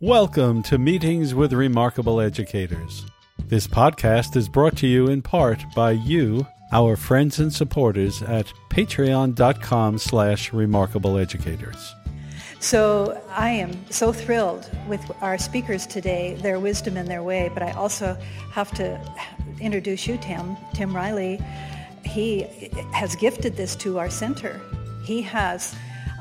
Welcome to Meetings with Remarkable Educators. This podcast is brought to you in part by you, our friends and supporters at patreon.com slash remarkableeducators. So I am so thrilled with our speakers today, their wisdom and their way, but I also have to introduce you, Tim, Tim Riley. He has gifted this to our center. He has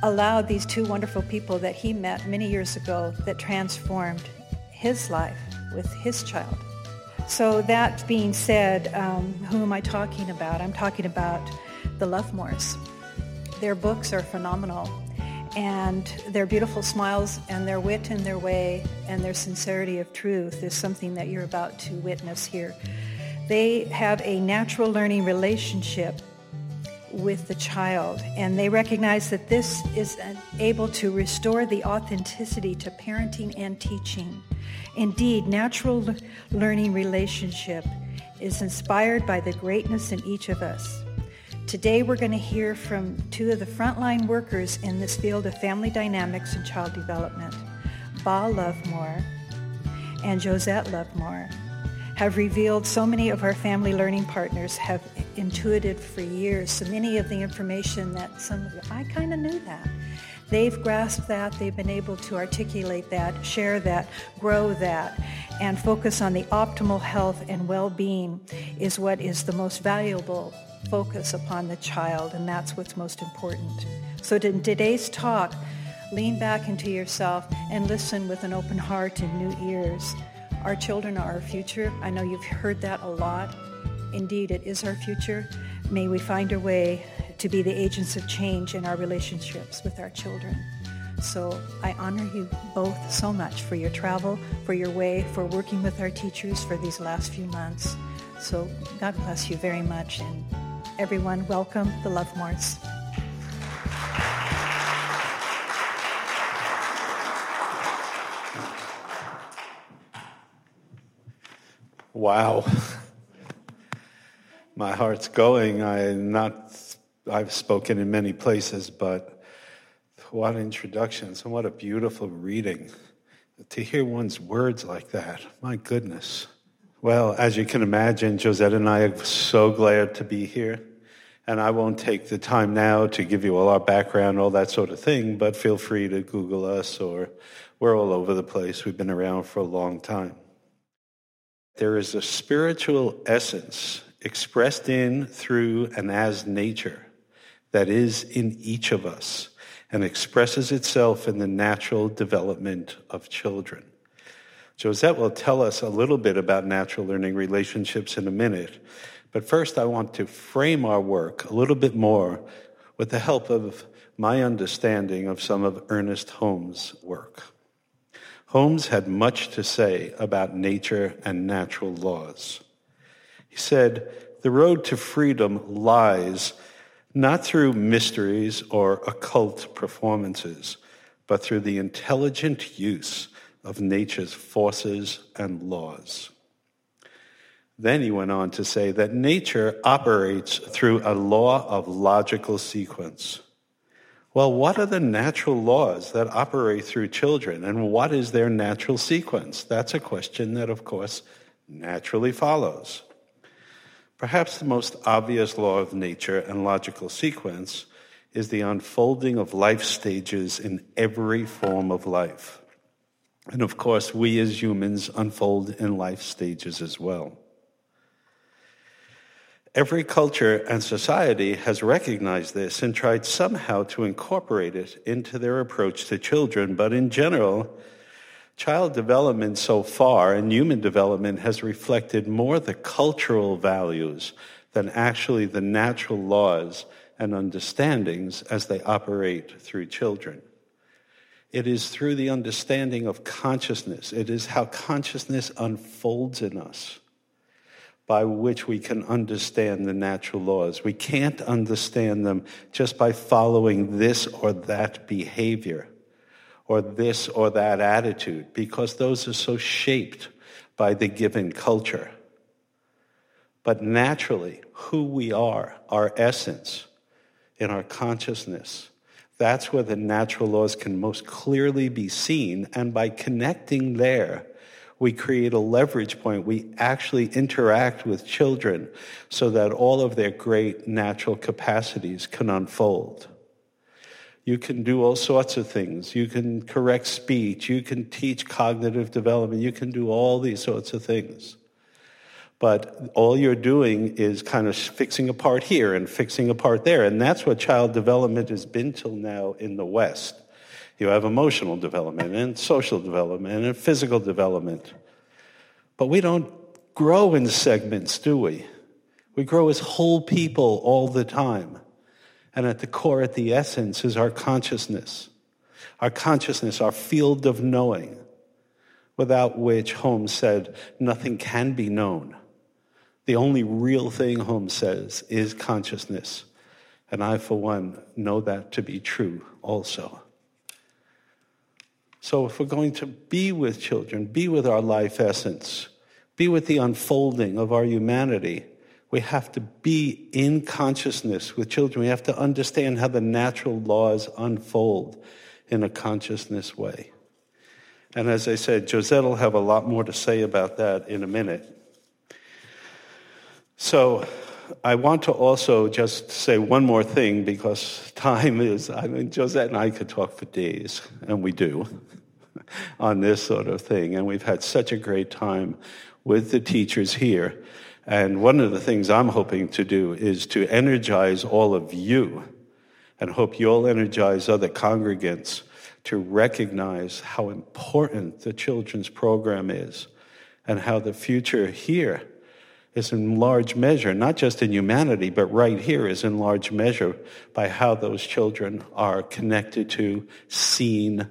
allowed these two wonderful people that he met many years ago that transformed his life with his child. So that being said, um, who am I talking about? I'm talking about the Luvmours. Their books are phenomenal, and their beautiful smiles and their wit and their way and their sincerity of truth is something that you're about to witness here. They have a natural learning relationship with the child. And they recognize that this is able to restore the authenticity to parenting and teaching. Indeed, natural learning relationship is inspired by the greatness in each of us. Today, we're going to hear from two of the frontline workers in this field of family dynamics and child development, Ba Luvmour and Josette Luvmour have revealed so many of our family learning partners have intuited for years. So many of the information that some of you, I kind of knew that. They've grasped that, they've been able to articulate that, share that, grow that, and focus on the optimal health and well-being is what is the most valuable focus upon the child, and that's what's most important. So in today's talk, lean back into yourself and listen with an open heart and new ears. Our children are our future. I know you've heard that a lot. Indeed, it is our future. May we find a way to be the agents of change in our relationships with our children. So I honor you both so much for your travel, for your way, for working with our teachers for these last few months. So God bless you very much. And everyone, welcome the Luvmours. Wow. My heart's going. I not I've spoken in many places, but what introductions and what a beautiful reading. To hear one's words like that, my goodness. Well, as you can imagine, Josette and I are so glad to be here. And I won't take the time now to give you all our background, all that sort of thing, but feel free to Google us or we're all over the place. We've been around for a long time. There is a spiritual essence expressed in, through, and as nature that is in each of us and expresses itself in the natural development of children. Josette will tell us a little bit about natural learning relationships in a minute, but first I want to frame our work a little bit more with the help of my understanding of some of Ernest Holmes' work. Holmes had much to say about nature and natural laws. He said, The road to freedom lies not through mysteries or occult performances, but through the intelligent use of nature's forces and laws. Then he went on to say that nature operates through a law of logical sequence. Well, what are the natural laws that operate through children, and what is their natural sequence? That's a question that, of course, naturally follows. Perhaps the most obvious law of nature and logical sequence is the unfolding of life stages in every form of life. And of course, we as humans unfold in life stages as well. Every culture and society has recognized this and tried somehow to incorporate it into their approach to children, but in general, child development so far and human development has reflected more the cultural values than actually the natural laws and understandings as they operate through children. It is through the understanding of consciousness. It is how consciousness unfolds in us by which we can understand the natural laws. We can't understand them just by following this or that behavior or this or that attitude because those are so shaped by the given culture. But naturally, who we are, our essence, in our consciousness, That's where the natural laws can most clearly be seen. And by connecting there, we create a leverage point. We actually interact with children so that all of their great natural capacities can unfold. You can do all sorts of things. You can correct speech. You can teach cognitive development. You can do all these sorts of things. But all you're doing is kind of fixing a part here and fixing a part there. And that's what child development has been till now in the West. You have emotional development and social development and physical development. But we don't grow in segments, do we? We grow as whole people all the time. And at the core, at the essence, is our consciousness. Our consciousness, our field of knowing, without which Holmes said nothing can be known. The only real thing, Holmes says, is consciousness. And I, for one, know that to be true also. So, if we're going to be with children, be with our life essence, be with the unfolding of our humanity, we have to be in consciousness with children. We have to understand how the natural laws unfold in a consciousness way. And as I said, Josette will have a lot more to say about that in a minute. So I want to also just say one more thing because time is, I mean, Josette and I could talk for days, and we do, on this sort of thing. And we've had such a great time with the teachers here. And one of the things I'm hoping to do is to energize all of you and hope you'll energize other congregants to recognize how important the children's program is and how the future here is in large measure, not just in humanity, but right here is in large measure by how those children are connected to, seen,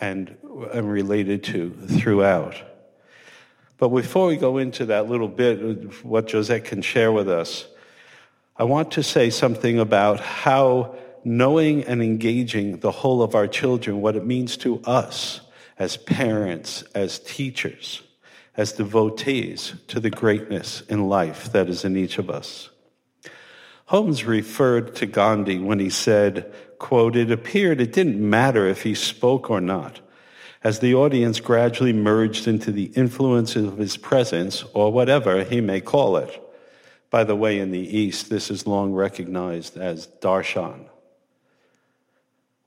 and, and related to throughout. But before we go into that little bit of what Josette can share with us, I want to say something about how knowing and engaging the whole of our children, what it means to us as parents, as teachers, as devotees to the greatness in life that is in each of us. Holmes referred to Gandhi when he said, quote, it appeared it didn't matter if he spoke or not. As the audience gradually merged into the influences of his presence, or whatever he may call it. By the way, in the East, this is long recognized as darshan.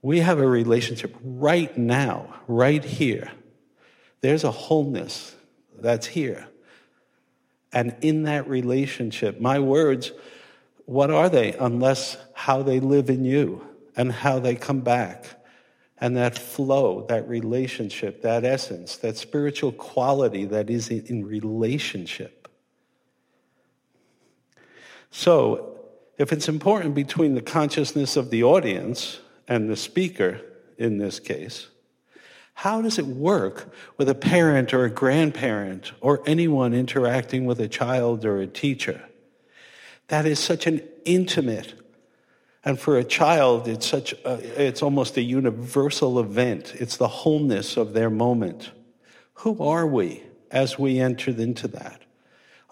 We have a relationship right now, right here. There's a wholeness that's here. And in that relationship, my words, what are they unless how they live in you and how they come back? And that flow, that relationship, that essence, that spiritual quality that is in relationship. So, if it's important between the consciousness of the audience and the speaker in this case, how does it work with a parent or a grandparent or anyone interacting with a child or a teacher? That is such an intimate, and for a child, it's such a, it's almost a universal event. It's the wholeness of their moment. Who are we as we enter into that?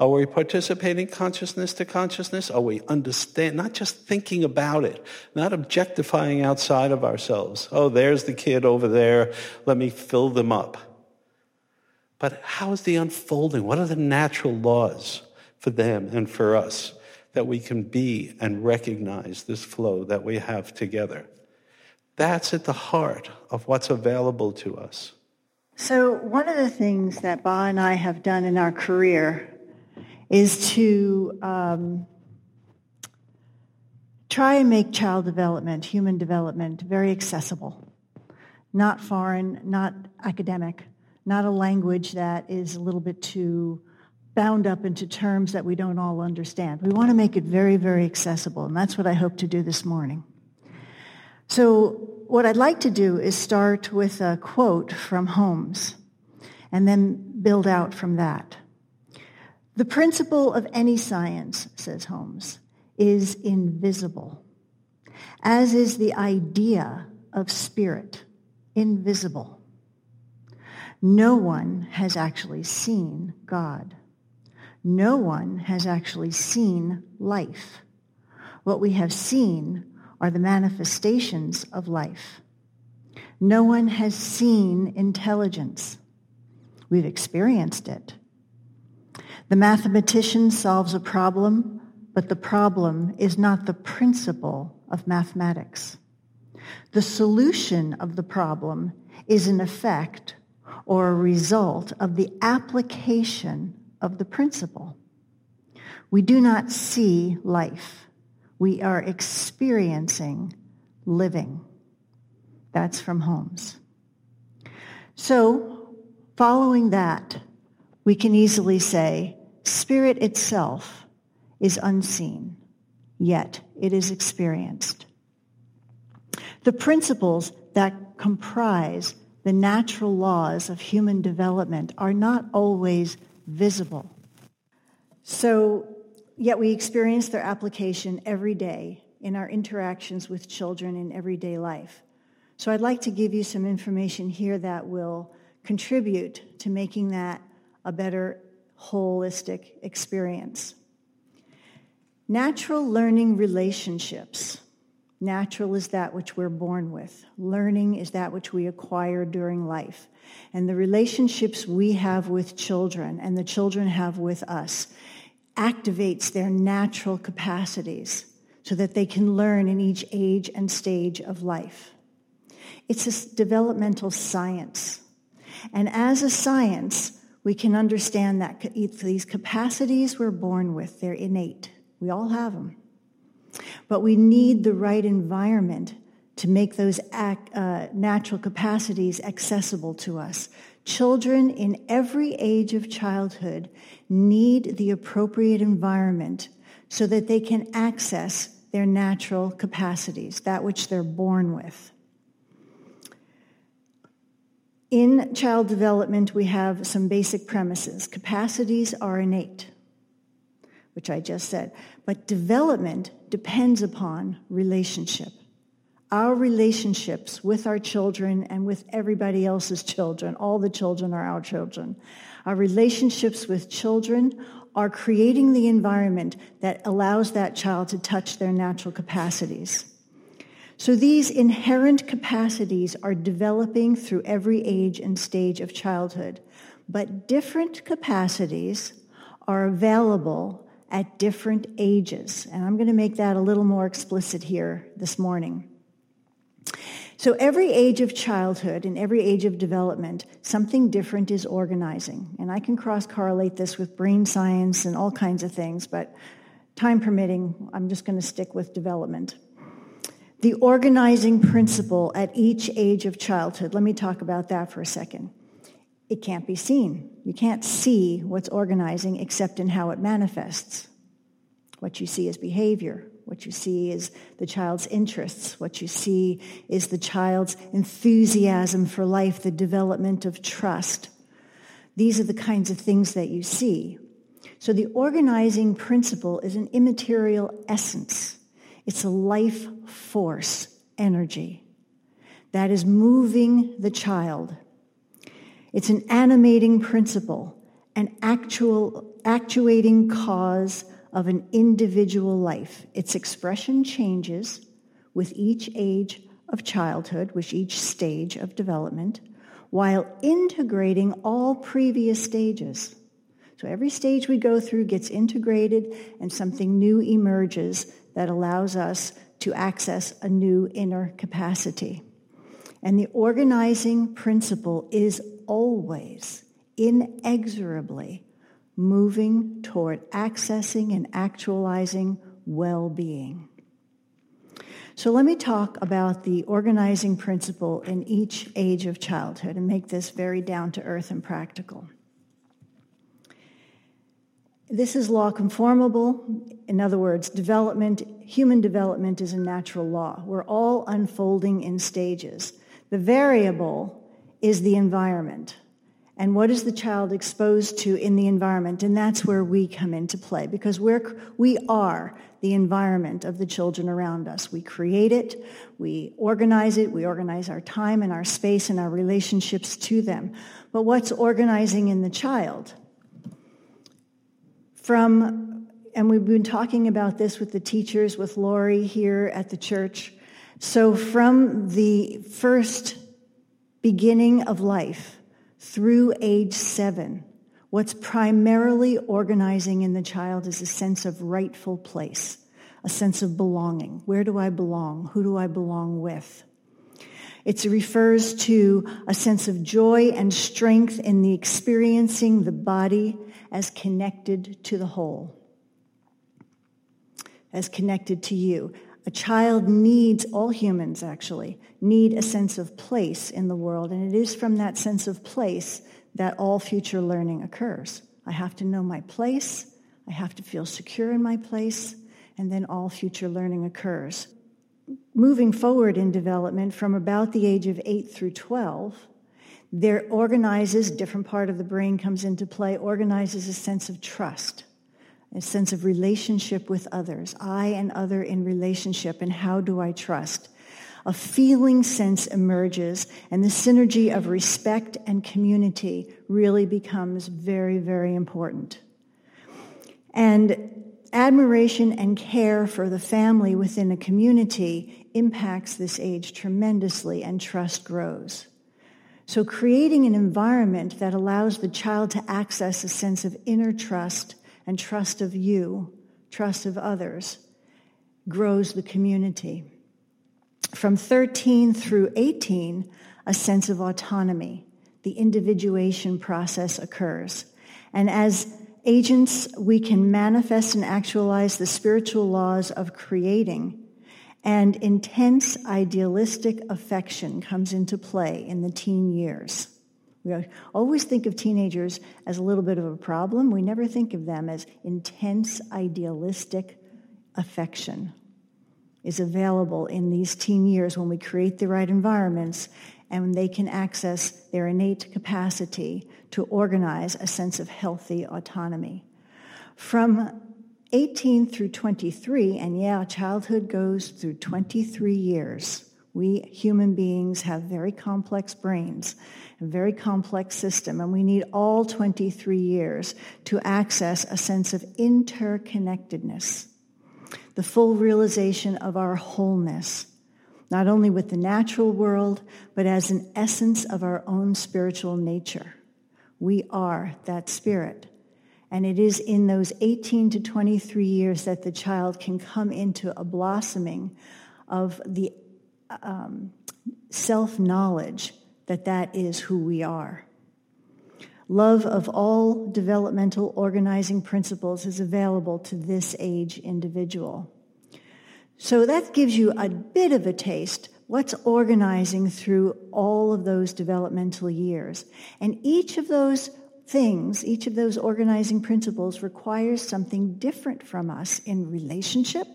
Are we participating consciousness to consciousness? Are we understand, not just thinking about it, not objectifying outside of ourselves? Oh, there's the kid over there. Let me fill them up. But how is the unfolding? What are the natural laws for them and for us that we can be and recognize this flow that we have together? That's at the heart of what's available to us. So, one of the things that Ba and I have done in our career is to um, try and make child development, human development, very accessible. Not foreign, not academic, not a language that is a little bit too bound up into terms that we don't all understand. We want to make it very, very accessible, and that's what I hope to do this morning. So, what I'd like to do is start with a quote from Holmes and then build out from that. The principle of any science, says Holmes, is invisible, as is the idea of spirit, invisible. No one has actually seen God. No one has actually seen life. What we have seen are the manifestations of life. No one has seen intelligence. We've experienced it. The mathematician solves a problem, but the problem is not the principle of mathematics. The solution of the problem is an effect or a result of the application of the principle. We do not see life. We are experiencing living. That's from Holmes. So, following that, we can easily say spirit itself is unseen, yet it is experienced. The principles that comprise the natural laws of human development are not always visible. So, yet we experience their application every day in our interactions with children in everyday life. So, I'd like to give you some information here that will contribute to making that a better holistic experience. Natural learning relationships Natural is that which we're born with. Learning is that which we acquire during life. And the relationships we have with children and the children have with us activates their natural capacities so that they can learn in each age and stage of life. It's a developmental science. And as a science, we can understand that these capacities we're born with, they're innate. We all have them. But we need the right environment to make those uh, natural capacities accessible to us. Children in every age of childhood need the appropriate environment so that they can access their natural capacities, that which they're born with. In child development, we have some basic premises. Capacities are innate, which I just said. But development depends upon relationship. Our relationships with our children and with everybody else's children, all the children are our children. Our relationships with children are creating the environment that allows that child to touch their natural capacities. So these inherent capacities are developing through every age and stage of childhood. But different capacities are available at different ages. And I'm going to make that a little more explicit here this morning. So, every age of childhood and every age of development, something different is organizing. And I can cross correlate this with brain science and all kinds of things, but time permitting, I'm just going to stick with development. The organizing principle at each age of childhood, let me talk about that for a second. It can't be seen. You can't see what's organizing except in how it manifests. What you see is behavior. What you see is the child's interests. What you see is the child's enthusiasm for life, the development of trust. These are the kinds of things that you see. So the organizing principle is an immaterial essence. It's a life force energy that is moving the child it's an animating principle, an actual actuating cause of an individual life. Its expression changes with each age of childhood, with each stage of development, while integrating all previous stages. So every stage we go through gets integrated and something new emerges that allows us to access a new inner capacity. And the organizing principle is always, inexorably moving toward accessing and actualizing well being. So, let me talk about the organizing principle in each age of childhood and make this very down to earth and practical. This is law conformable. In other words, development, human development is a natural law. We're all unfolding in stages. The variable is the environment. And what is the child exposed to in the environment? And that's where we come into play because we're, we are the environment of the children around us. We create it, we organize it, we organize our time and our space and our relationships to them. But what's organizing in the child? From and we've been talking about this with the teachers, with Lori here at the church. So from the first beginning of life through age seven, what's primarily organizing in the child is a sense of rightful place, a sense of belonging. Where do I belong? Who do I belong with? It refers to a sense of joy and strength in the experiencing the body as connected to the whole, as connected to you. A child needs, all humans actually, need a sense of place in the world, and it is from that sense of place that all future learning occurs. I have to know my place, I have to feel secure in my place, and then all future learning occurs. Moving forward in development from about the age of 8 through 12, there organizes, different part of the brain comes into play, organizes a sense of trust a sense of relationship with others, I and other in relationship, and how do I trust? A feeling sense emerges, and the synergy of respect and community really becomes very, very important. And admiration and care for the family within a community impacts this age tremendously, and trust grows. So, creating an environment that allows the child to access a sense of inner trust and trust of you, trust of others, grows the community. From 13 through 18, a sense of autonomy. The individuation process occurs. And as agents, we can manifest and actualize the spiritual laws of creating. And intense idealistic affection comes into play in the teen years. We always think of teenagers as a little bit of a problem. We never think of them as intense, idealistic affection is available in these teen years when we create the right environments and they can access their innate capacity to organize a sense of healthy autonomy. From 18 through 23, and yeah, childhood goes through 23 years. We human beings have very complex brains a very complex system, and we need all 23 years to access a sense of interconnectedness, the full realization of our wholeness, not only with the natural world, but as an essence of our own spiritual nature. We are that spirit. And it is in those 18 to 23 years that the child can come into a blossoming of the um, self knowledge that that is who we are. Love of all developmental organizing principles is available to this age individual. So that gives you a bit of a taste what's organizing through all of those developmental years. And each of those things, each of those organizing principles requires something different from us in relationship,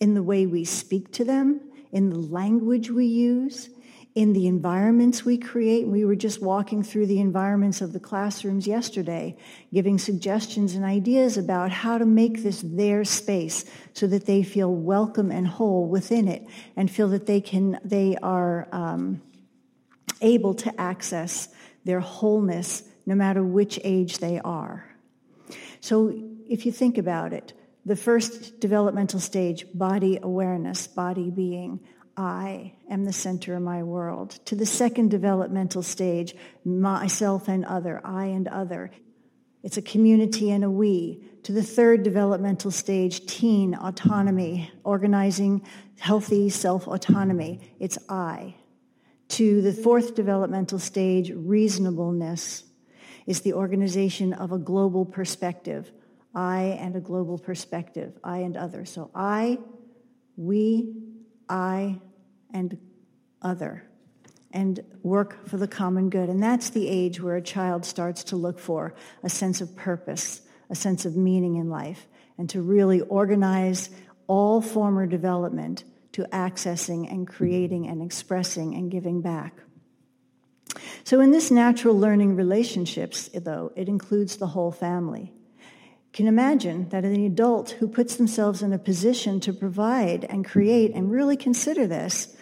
in the way we speak to them, in the language we use, in the environments we create. We were just walking through the environments of the classrooms yesterday, giving suggestions and ideas about how to make this their space so that they feel welcome and whole within it and feel that they can, they are um, able to access their wholeness no matter which age they are. So if you think about it, the first developmental stage, body awareness, body being, I am the center of my world. To the second developmental stage, myself and other, I and other. It's a community and a we. To the third developmental stage, teen autonomy, organizing healthy self autonomy. It's I. To the fourth developmental stage, reasonableness, is the organization of a global perspective. I and a global perspective, I and other. So I, we, I, and other, and work for the common good. And that's the age where a child starts to look for a sense of purpose, a sense of meaning in life, and to really organize all former development to accessing and creating and expressing and giving back. So, in this natural learning relationships, though, it includes the whole family can imagine that an adult who puts themselves in a position to provide and create and really consider this,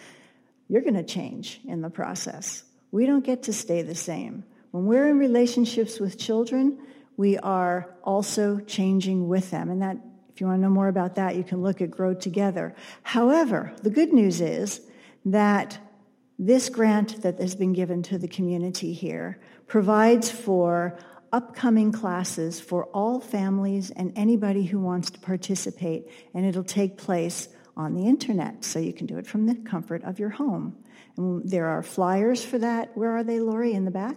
you're going to change in the process. We don't get to stay the same. When we're in relationships with children, we are also changing with them. And that If you want to know more about that, you can look at Grow Together. However, the good news is that this grant that has been given to the community here provides for upcoming classes for all families and anybody who wants to participate, and it'll take place on the internet, so you can do it from the comfort of your home. And there are flyers for that. Where are they, Lori? In the back?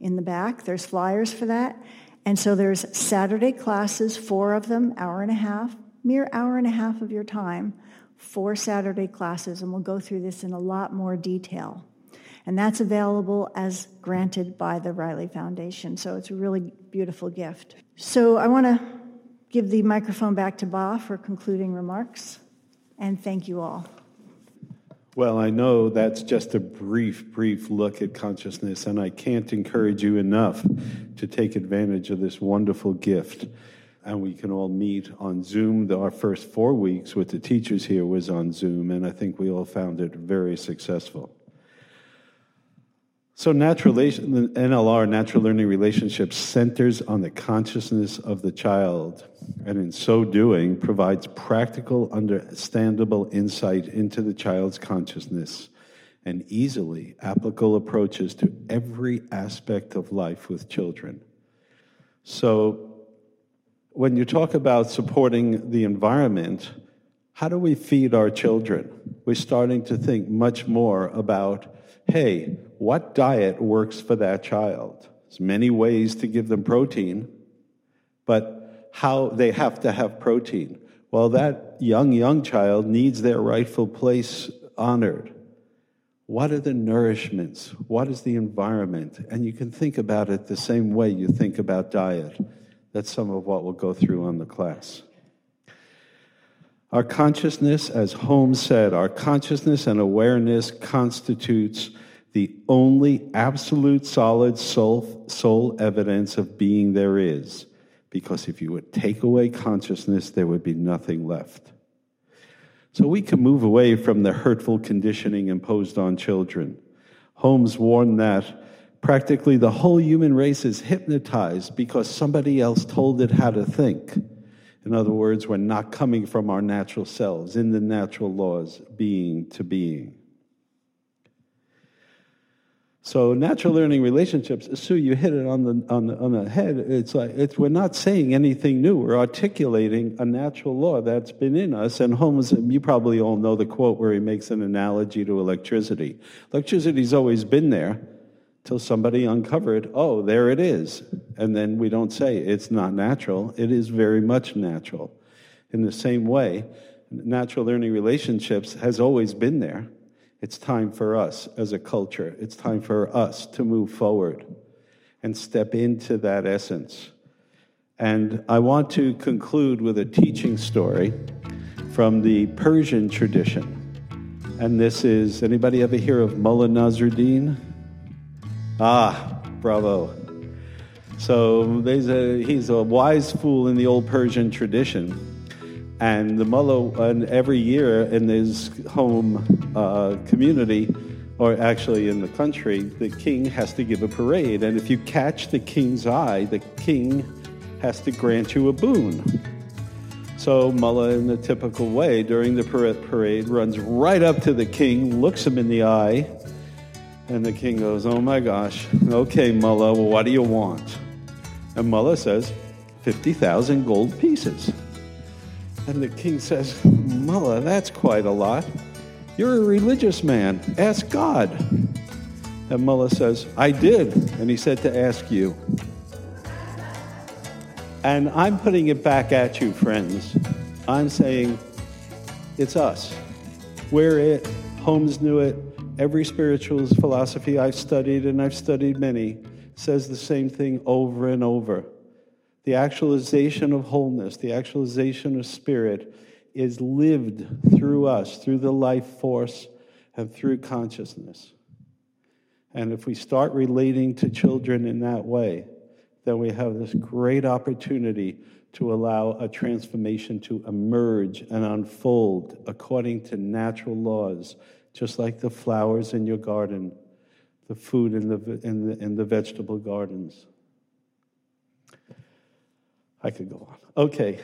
In the back, there's flyers for that. And so there's Saturday classes, four of them, hour and a half, mere hour and a half of your time, four Saturday classes, and we'll go through this in a lot more detail. And that's available as granted by the Riley Foundation. So it's a really beautiful gift. So I want to give the microphone back to Ba for concluding remarks, and thank you all. Well, I know that's just a brief, brief look at consciousness, and I can't encourage you enough to take advantage of this wonderful gift. And we can all meet on Zoom. Our first four weeks with the teachers here was on Zoom, and I think we all found it very successful. So, natural NLR, natural learning relationships, centers on the consciousness of the child, and in so doing, provides practical, understandable insight into the child's consciousness and easily applicable approaches to every aspect of life with children. So, when you talk about supporting the environment, how do we feed our children? We're starting to think much more about hey, what diet works for that child? There's many ways to give them protein, but how they have to have protein. Well, that young, young child needs their rightful place honored. What are the nourishments? What is the environment? And you can think about it the same way you think about diet. That's some of what we'll go through on the class. Our consciousness, as Holmes said, our consciousness and awareness constitutes the only absolute solid soul, soul evidence of being there is. Because if you would take away consciousness, there would be nothing left. So we can move away from the hurtful conditioning imposed on children. Holmes warned that practically the whole human race is hypnotized because somebody else told it how to think. In other words, we're not coming from our natural selves, in the natural laws, being to being. So natural learning relationships, Sue, you hit it on the on the, on the head. It's like it's, we're not saying anything new. We're articulating a natural law that's been in us. And Holmes, you probably all know the quote where he makes an analogy to electricity. Electricity's always been there till somebody uncovered, oh, there it is. And then we don't say it's not natural. It is very much natural. In the same way, natural learning relationships has always been there. It's time for us as a culture, it's time for us to move forward and step into that essence. And I want to conclude with a teaching story from the Persian tradition. And this is anybody ever hear of Mullah Nasruddin? Ah, bravo. So a, he's a wise fool in the old Persian tradition. And the mullah, and every year in his home uh, community, or actually in the country, the king has to give a parade. And if you catch the king's eye, the king has to grant you a boon. So Mullah, in the typical way, during the parade, runs right up to the king, looks him in the eye, and the king goes, Oh my gosh, okay, Mullah, well, what do you want? And Mullah says, 50,000 gold pieces. And the king says, Mullah, that's quite a lot. You're a religious man. Ask God. And Mullah says, I did. And he said to ask you. And I'm putting it back at you, friends. I'm saying, it's us. We're it. Holmes knew it. Every spiritual philosophy I've studied, and I've studied many, says the same thing over and over. The actualization of wholeness, the actualization of spirit, is lived through us, through the life force, and through consciousness. And if we start relating to children in that way, then we have this great opportunity to allow a transformation to emerge and unfold according to natural laws just like the flowers in your garden, the food in the, in the, in the vegetable gardens. I could go on. Okay.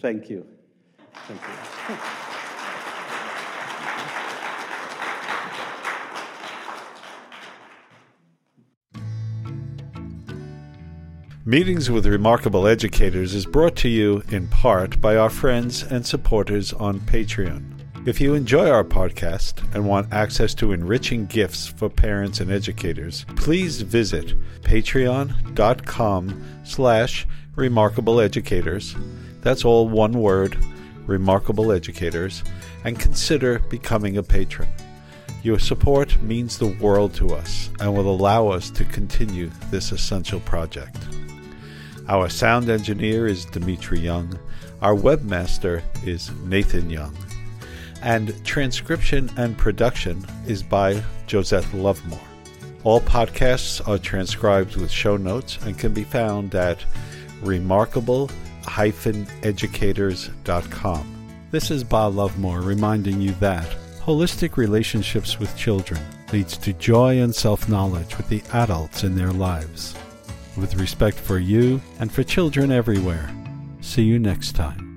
Thank you. Thank you. Meetings with Remarkable Educators is brought to you in part by our friends and supporters on Patreon. If you enjoy our podcast and want access to enriching gifts for parents and educators, please visit patreon.com slash remarkableeducators. That's all one word, Remarkable Educators, and consider becoming a patron. Your support means the world to us and will allow us to continue this essential project. Our sound engineer is Dimitri Young. Our webmaster is Nathan Young. And transcription and production is by Josette Luvmour. All podcasts are transcribed with show notes and can be found at remarkable-educators.com. This is Bob Luvmour reminding you that holistic relationships with children leads to joy and self-knowledge with the adults in their lives with respect for you and for children everywhere. See you next time.